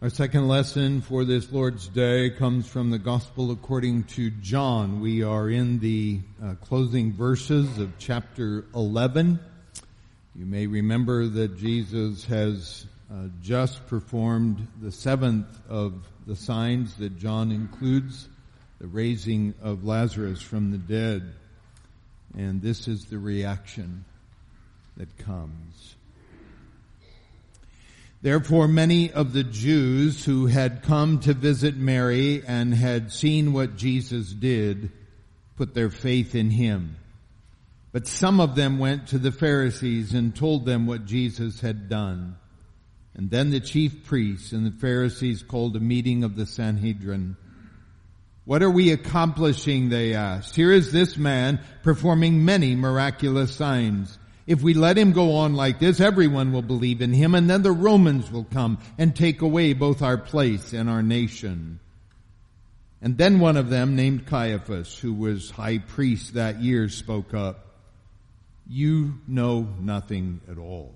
Our second lesson for this Lord's Day comes from the Gospel according to John. We are in the uh, closing verses of chapter 11. You may remember that Jesus has uh, just performed the seventh of the signs that John includes, the raising of Lazarus from the dead. And this is the reaction that comes. Therefore many of the Jews who had come to visit Mary and had seen what Jesus did put their faith in him. But some of them went to the Pharisees and told them what Jesus had done. And then the chief priests and the Pharisees called a meeting of the Sanhedrin. What are we accomplishing? They asked. Here is this man performing many miraculous signs. If we let him go on like this, everyone will believe in him and then the Romans will come and take away both our place and our nation. And then one of them named Caiaphas, who was high priest that year, spoke up. You know nothing at all.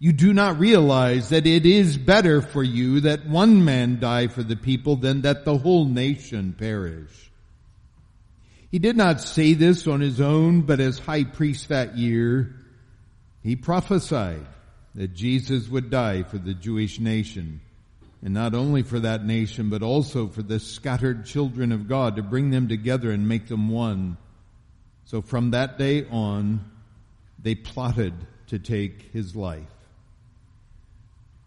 You do not realize that it is better for you that one man die for the people than that the whole nation perish. He did not say this on his own, but as high priest that year, he prophesied that Jesus would die for the Jewish nation. And not only for that nation, but also for the scattered children of God to bring them together and make them one. So from that day on, they plotted to take his life.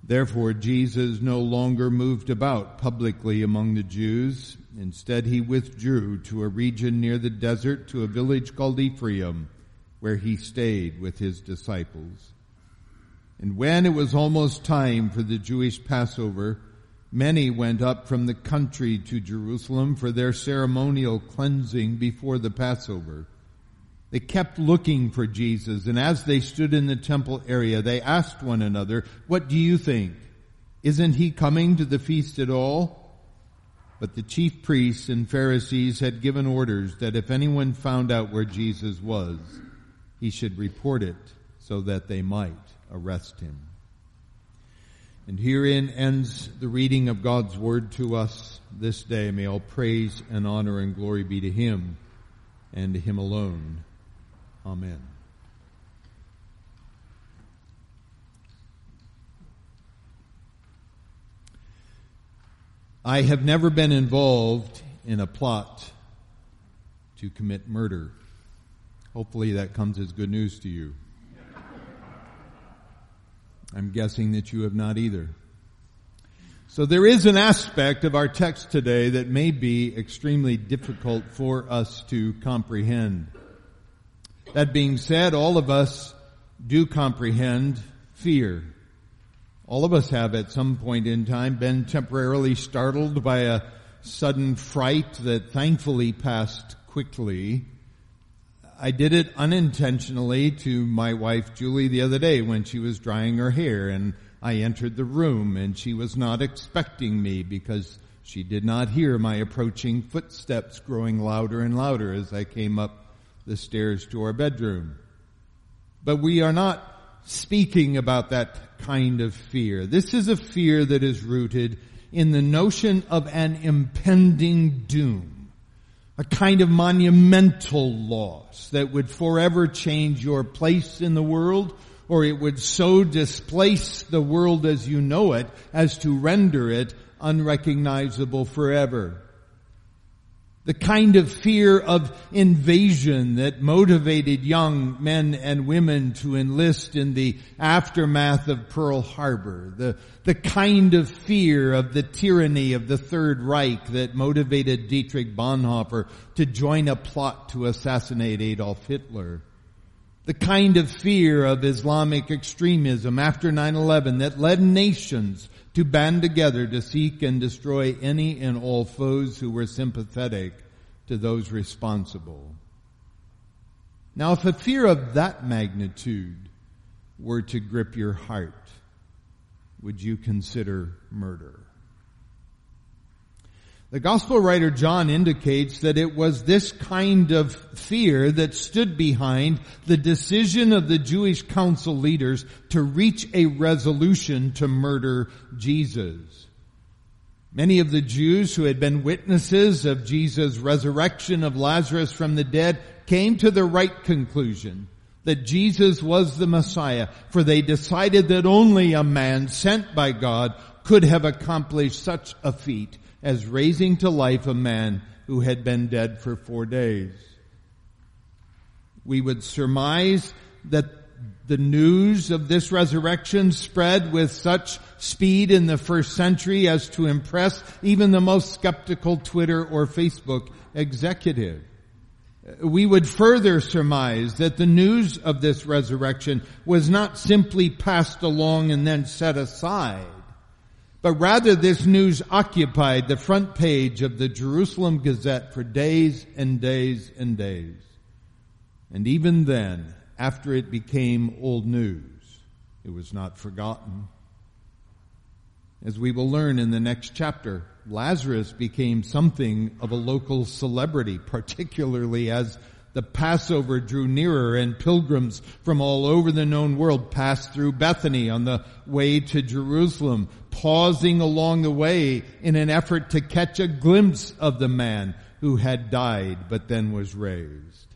Therefore, Jesus no longer moved about publicly among the Jews. Instead, he withdrew to a region near the desert to a village called Ephraim where he stayed with his disciples. And when it was almost time for the Jewish Passover, many went up from the country to Jerusalem for their ceremonial cleansing before the Passover. They kept looking for Jesus, and as they stood in the temple area, they asked one another, what do you think? Isn't he coming to the feast at all? But the chief priests and Pharisees had given orders that if anyone found out where Jesus was, he should report it so that they might arrest him. And herein ends the reading of God's word to us this day. May all praise and honor and glory be to him and to him alone. Amen. I have never been involved in a plot to commit murder. Hopefully that comes as good news to you. I'm guessing that you have not either. So there is an aspect of our text today that may be extremely difficult for us to comprehend. That being said, all of us do comprehend fear. All of us have at some point in time been temporarily startled by a sudden fright that thankfully passed quickly. I did it unintentionally to my wife Julie the other day when she was drying her hair and I entered the room and she was not expecting me because she did not hear my approaching footsteps growing louder and louder as I came up the stairs to our bedroom. But we are not speaking about that kind of fear. This is a fear that is rooted in the notion of an impending doom a kind of monumental loss that would forever change your place in the world, or it would so displace the world as you know it as to render it unrecognizable forever the kind of fear of invasion that motivated young men and women to enlist in the aftermath of Pearl Harbor, the, the kind of fear of the tyranny of the Third Reich that motivated Dietrich Bonhoeffer to join a plot to assassinate Adolf Hitler, the kind of fear of Islamic extremism after 9-11 that led nations to band together to seek and destroy any and all foes who were sympathetic to those responsible. Now if a fear of that magnitude were to grip your heart, would you consider murder? The gospel writer John indicates that it was this kind of fear that stood behind the decision of the Jewish council leaders to reach a resolution to murder Jesus. Many of the Jews who had been witnesses of Jesus' resurrection of Lazarus from the dead came to the right conclusion that Jesus was the Messiah, for they decided that only a man sent by God could have accomplished such a feat as raising to life a man who had been dead for four days. We would surmise that the news of this resurrection spread with such speed in the first century as to impress even the most skeptical Twitter or Facebook executive. We would further surmise that the news of this resurrection was not simply passed along and then set aside, but rather this news occupied the front page of the Jerusalem Gazette for days and days and days. And even then, after it became old news, it was not forgotten. As we will learn in the next chapter, Lazarus became something of a local celebrity, particularly as the Passover drew nearer and pilgrims from all over the known world passed through Bethany on the way to Jerusalem, pausing along the way in an effort to catch a glimpse of the man who had died but then was raised.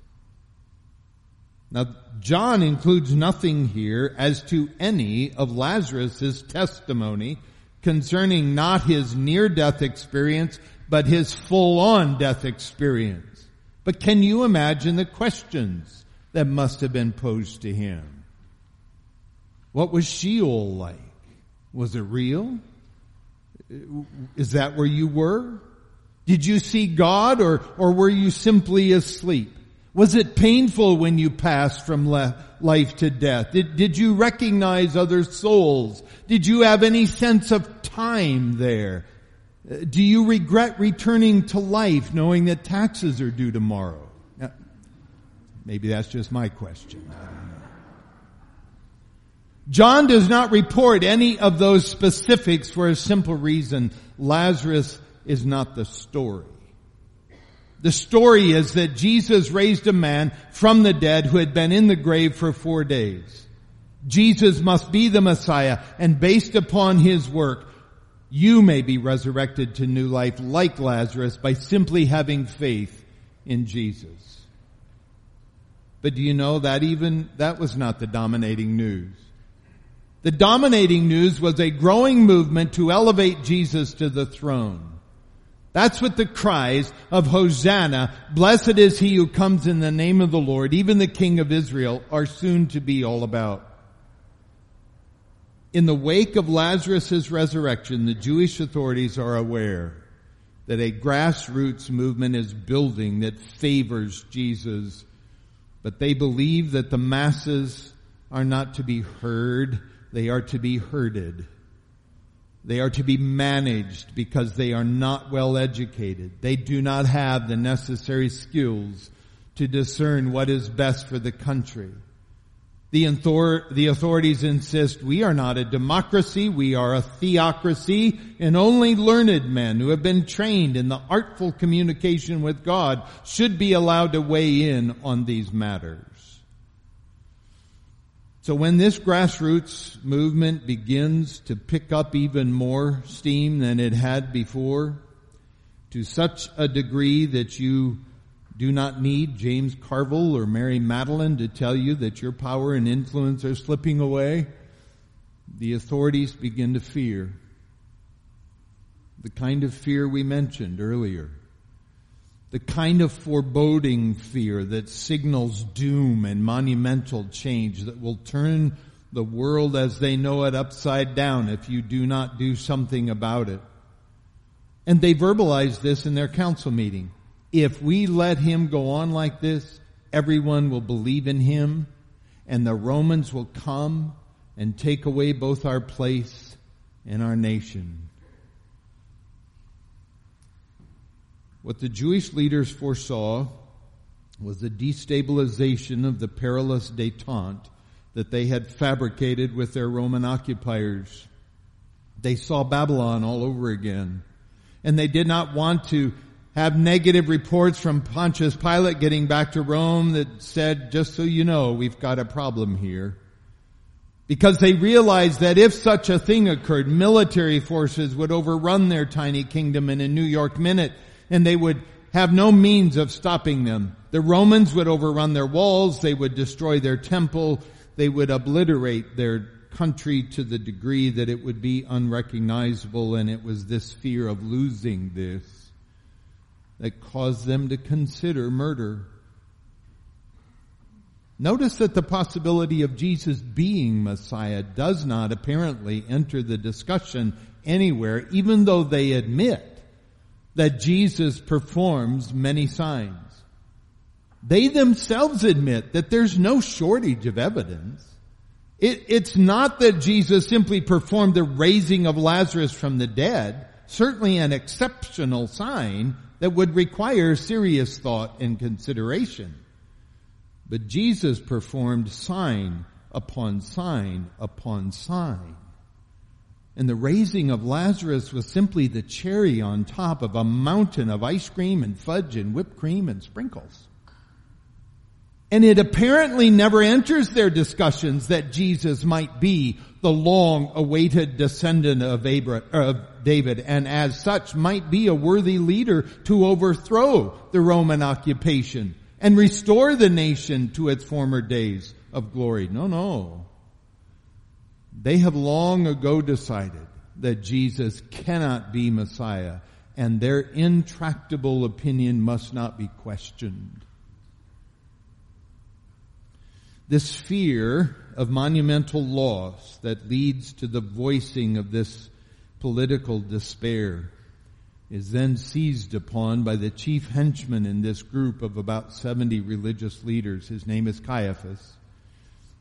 Now, John includes nothing here as to any of Lazarus' testimony concerning not his near-death experience, but his full-on death experience. But can you imagine the questions that must have been posed to him? What was Sheol like? Was it real? Is that where you were? Did you see God or, or were you simply asleep? Was it painful when you passed from life to death? Did, did you recognize other souls? Did you have any sense of time there? Do you regret returning to life knowing that taxes are due tomorrow? Now, maybe that's just my question. John does not report any of those specifics for a simple reason. Lazarus is not the story. The story is that Jesus raised a man from the dead who had been in the grave for four days. Jesus must be the Messiah and based upon his work, you may be resurrected to new life like Lazarus by simply having faith in Jesus. But do you know that even, that was not the dominating news. The dominating news was a growing movement to elevate Jesus to the throne. That's what the cries of Hosanna, blessed is he who comes in the name of the Lord, even the King of Israel, are soon to be all about. In the wake of Lazarus' resurrection, the Jewish authorities are aware that a grassroots movement is building that favors Jesus, but they believe that the masses are not to be heard, they are to be herded. They are to be managed because they are not well educated. They do not have the necessary skills to discern what is best for the country. The, the authorities insist we are not a democracy, we are a theocracy, and only learned men who have been trained in the artful communication with God should be allowed to weigh in on these matters. So when this grassroots movement begins to pick up even more steam than it had before, to such a degree that you do not need James Carville or Mary Matalin to tell you that your power and influence are slipping away, the authorities begin to fear. The kind of fear we mentioned earlier the kind of foreboding fear that signals doom and monumental change that will turn the world as they know it upside down if you do not do something about it. And they verbalized this in their council meeting. If we let him go on like this, everyone will believe in him and the Romans will come and take away both our place and our nation. What the Jewish leaders foresaw was the destabilization of the perilous detente that they had fabricated with their Roman occupiers. They saw Babylon all over again. And they did not want to have negative reports from Pontius Pilate getting back to Rome that said, just so you know, we've got a problem here Because they realized that if such a thing occurred, military forces would overrun their tiny kingdom in a New York minute and they would have no means of stopping them. The Romans would overrun their walls, they would destroy their temple, they would obliterate their country to the degree that it would be unrecognizable and it was this fear of losing this that caused them to consider murder. Notice that the possibility of Jesus being Messiah does not apparently enter the discussion anywhere, even though they admit that Jesus performs many signs. They themselves admit that there's no shortage of evidence. It, it's not that Jesus simply performed the raising of Lazarus from the dead, certainly an exceptional sign that would require serious thought and consideration. But Jesus performed sign upon sign upon sign. And the raising of Lazarus was simply the cherry on top of a mountain of ice cream and fudge and whipped cream and sprinkles. And it apparently never enters their discussions that Jesus might be the long awaited descendant of, of David and as such might be a worthy leader to overthrow the Roman occupation and restore the nation to its former days of glory. No, no. They have long ago decided that Jesus cannot be Messiah and their intractable opinion must not be questioned. This fear of monumental loss that leads to the voicing of this political despair is then seized upon by the chief henchman in this group of about 70 religious leaders. His name is Caiaphas.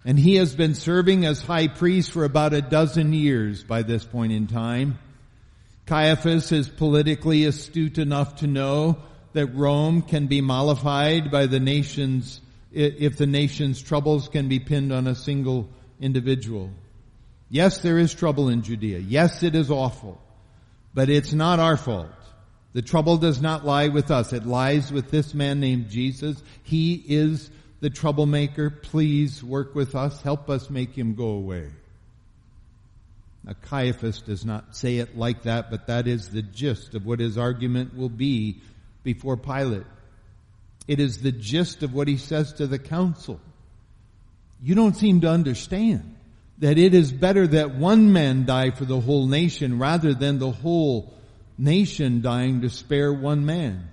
And he has been serving as high priest for about a dozen years by this point in time. Caiaphas is politically astute enough to know that Rome can be mollified by the nation's, if the nation's troubles can be pinned on a single individual. Yes, there is trouble in Judea. Yes, it is awful. But it's not our fault. The trouble does not lie with us. It lies with this man named Jesus. He is the troublemaker, please work with us. Help us make him go away. Now Caiaphas does not say it like that, but that is the gist of what his argument will be before Pilate. It is the gist of what he says to the council. You don't seem to understand that it is better that one man die for the whole nation rather than the whole nation dying to spare one man.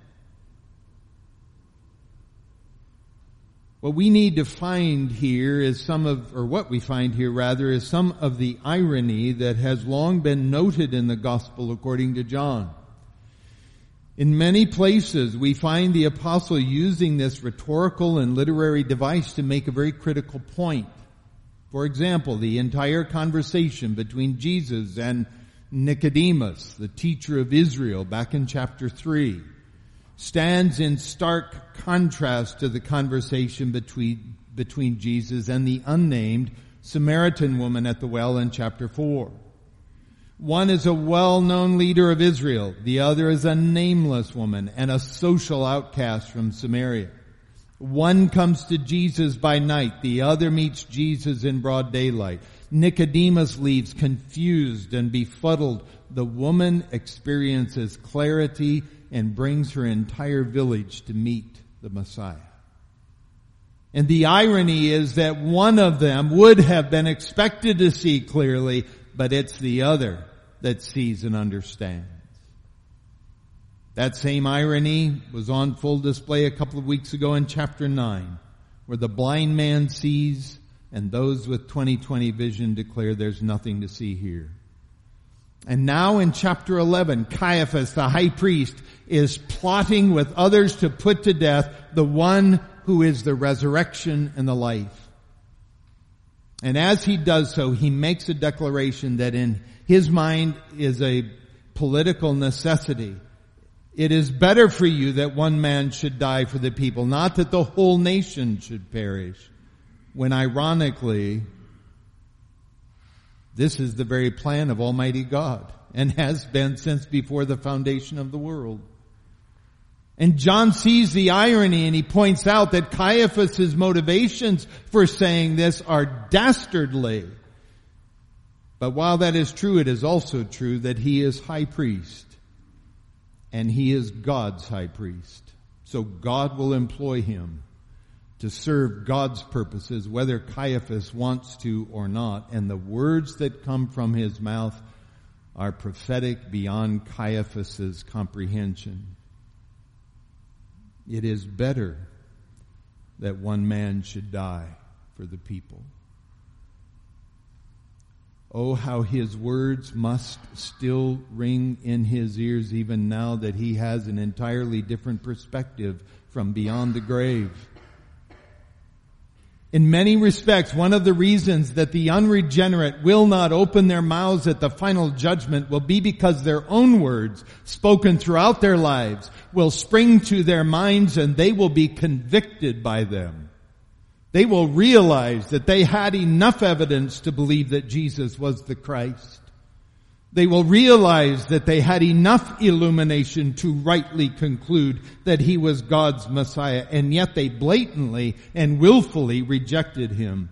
What we need to find here is some of, or what we find here rather, is some of the irony that has long been noted in the gospel according to John. In many places, we find the apostle using this rhetorical and literary device to make a very critical point. For example, the entire conversation between Jesus and Nicodemus, the teacher of Israel, back in chapter 3 stands in stark contrast to the conversation between, between Jesus and the unnamed Samaritan woman at the well in chapter 4. One is a well-known leader of Israel. The other is a nameless woman and a social outcast from Samaria. One comes to Jesus by night. The other meets Jesus in broad daylight. Nicodemus leaves confused and befuddled. The woman experiences clarity and brings her entire village to meet the Messiah. And the irony is that one of them would have been expected to see clearly, but it's the other that sees and understands. That same irony was on full display a couple of weeks ago in chapter 9, where the blind man sees and those with 2020 vision declare there's nothing to see here. And now in chapter 11, Caiaphas, the high priest, is plotting with others to put to death the one who is the resurrection and the life. And as he does so, he makes a declaration that in his mind is a political necessity. It is better for you that one man should die for the people, not that the whole nation should perish. When ironically, this is the very plan of Almighty God and has been since before the foundation of the world. And John sees the irony and he points out that Caiaphas' motivations for saying this are dastardly. But while that is true, it is also true that he is high priest and he is God's high priest. So God will employ him to serve God's purposes, whether Caiaphas wants to or not. And the words that come from his mouth are prophetic beyond Caiaphas's comprehension. It is better that one man should die for the people. Oh, how his words must still ring in his ears even now that he has an entirely different perspective from beyond the grave. In many respects, one of the reasons that the unregenerate will not open their mouths at the final judgment will be because their own words, spoken throughout their lives, will spring to their minds and they will be convicted by them. They will realize that they had enough evidence to believe that Jesus was the Christ. They will realize that they had enough illumination to rightly conclude that he was God's Messiah, and yet they blatantly and willfully rejected him.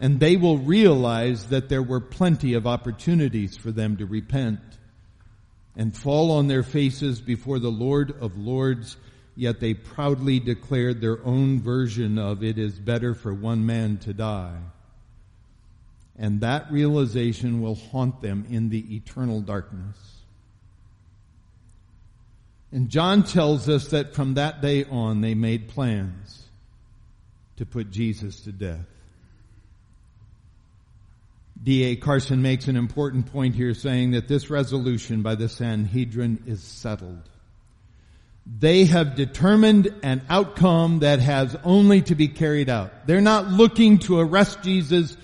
And they will realize that there were plenty of opportunities for them to repent and fall on their faces before the Lord of Lords yet they proudly declared their own version of it is better for one man to die. And that realization will haunt them in the eternal darkness. And John tells us that from that day on they made plans to put Jesus to death. D.A. Carson makes an important point here saying that this resolution by the Sanhedrin is settled. They have determined an outcome that has only to be carried out. They're not looking to arrest Jesus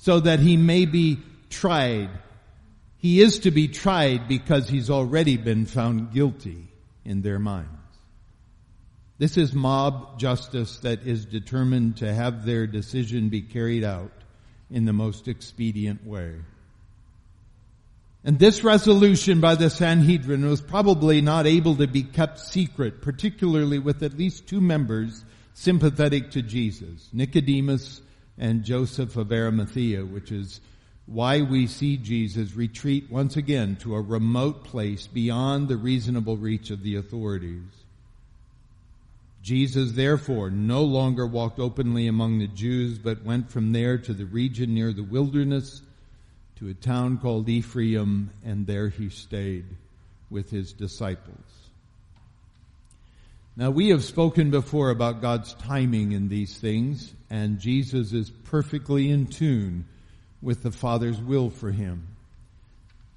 so that he may be tried. He is to be tried because he's already been found guilty in their minds. This is mob justice that is determined to have their decision be carried out in the most expedient way. And this resolution by the Sanhedrin was probably not able to be kept secret, particularly with at least two members sympathetic to Jesus, Nicodemus and Joseph of Arimathea, which is why we see Jesus retreat once again to a remote place beyond the reasonable reach of the authorities. Jesus therefore no longer walked openly among the Jews, but went from there to the region near the wilderness to a town called Ephraim, and there he stayed with his disciples. Now we have spoken before about God's timing in these things, and Jesus is perfectly in tune with the Father's will for him.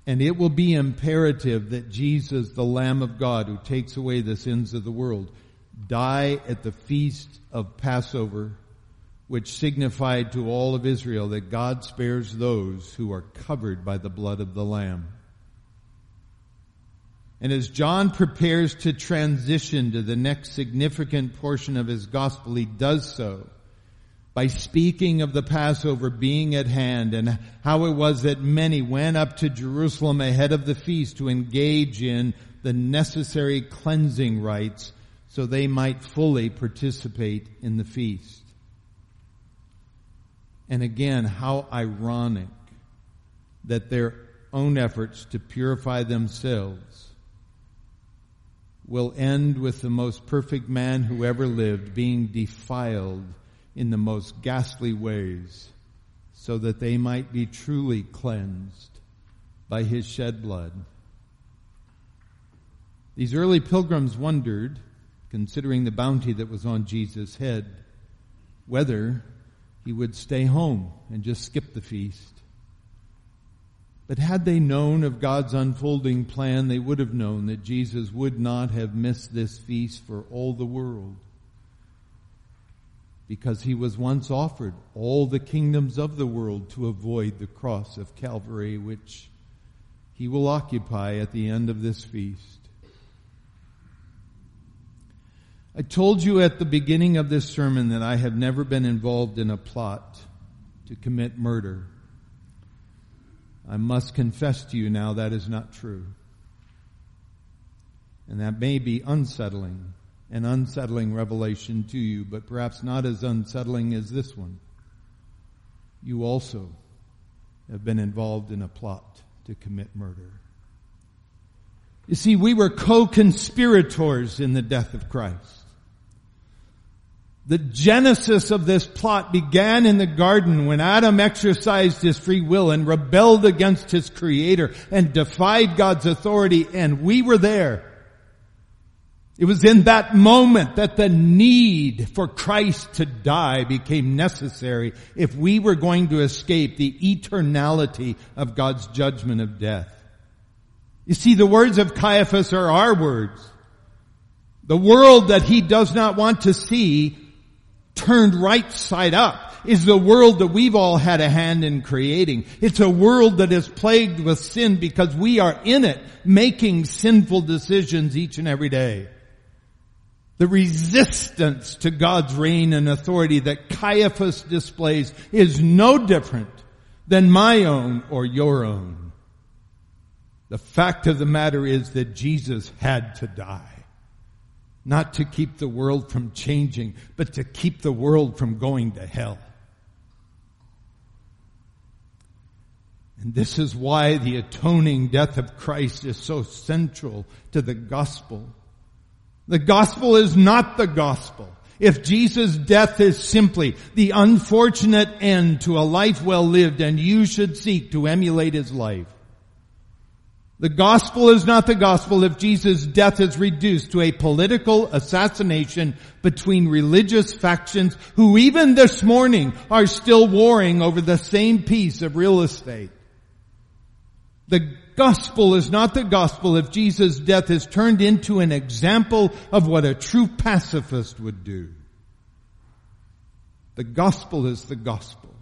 And it will be imperative that Jesus, the Lamb of God who takes away the sins of the world, die at the feast of Passover which signified to all of Israel that God spares those who are covered by the blood of the Lamb. And as John prepares to transition to the next significant portion of his gospel, he does so by speaking of the Passover being at hand and how it was that many went up to Jerusalem ahead of the feast to engage in the necessary cleansing rites so they might fully participate in the feast. And again, how ironic that their own efforts to purify themselves will end with the most perfect man who ever lived being defiled in the most ghastly ways so that they might be truly cleansed by his shed blood. These early pilgrims wondered, considering the bounty that was on Jesus' head, whether he would stay home and just skip the feast. But had they known of God's unfolding plan, they would have known that Jesus would not have missed this feast for all the world. Because he was once offered all the kingdoms of the world to avoid the cross of Calvary, which he will occupy at the end of this feast. I told you at the beginning of this sermon that I have never been involved in a plot to commit murder. I must confess to you now that is not true. And that may be unsettling, an unsettling revelation to you, but perhaps not as unsettling as this one. You also have been involved in a plot to commit murder. You see, we were co-conspirators in the death of Christ. The genesis of this plot began in the garden when Adam exercised his free will and rebelled against his creator and defied God's authority and we were there. It was in that moment that the need for Christ to die became necessary if we were going to escape the eternality of God's judgment of death. You see, the words of Caiaphas are our words. The world that he does not want to see turned right side up is the world that we've all had a hand in creating. It's a world that is plagued with sin because we are in it making sinful decisions each and every day. The resistance to God's reign and authority that Caiaphas displays is no different than my own or your own. The fact of the matter is that Jesus had to die. Not to keep the world from changing, but to keep the world from going to hell. And this is why the atoning death of Christ is so central to the gospel. The gospel is not the gospel. If Jesus' death is simply the unfortunate end to a life well lived and you should seek to emulate his life, the gospel is not the gospel if Jesus' death is reduced to a political assassination between religious factions who even this morning are still warring over the same piece of real estate. The gospel is not the gospel if Jesus' death is turned into an example of what a true pacifist would do. The gospel is the gospel.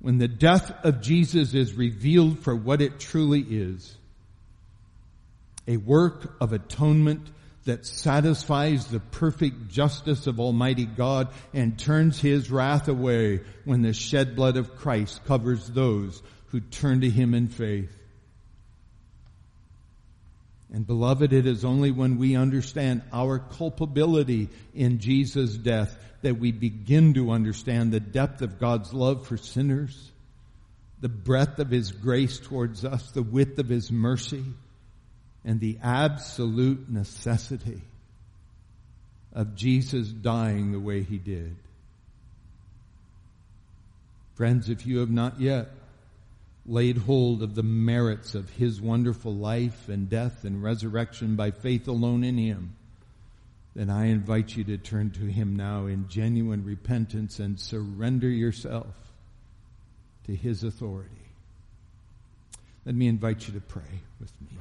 When the death of Jesus is revealed for what it truly is, a work of atonement that satisfies the perfect justice of Almighty God and turns His wrath away when the shed blood of Christ covers those who turn to Him in faith. And beloved, it is only when we understand our culpability in Jesus' death that we begin to understand the depth of God's love for sinners, the breadth of His grace towards us, the width of His mercy, and the absolute necessity of Jesus dying the way he did. Friends, if you have not yet laid hold of the merits of his wonderful life and death and resurrection by faith alone in him, then I invite you to turn to him now in genuine repentance and surrender yourself to his authority. Let me invite you to pray with me.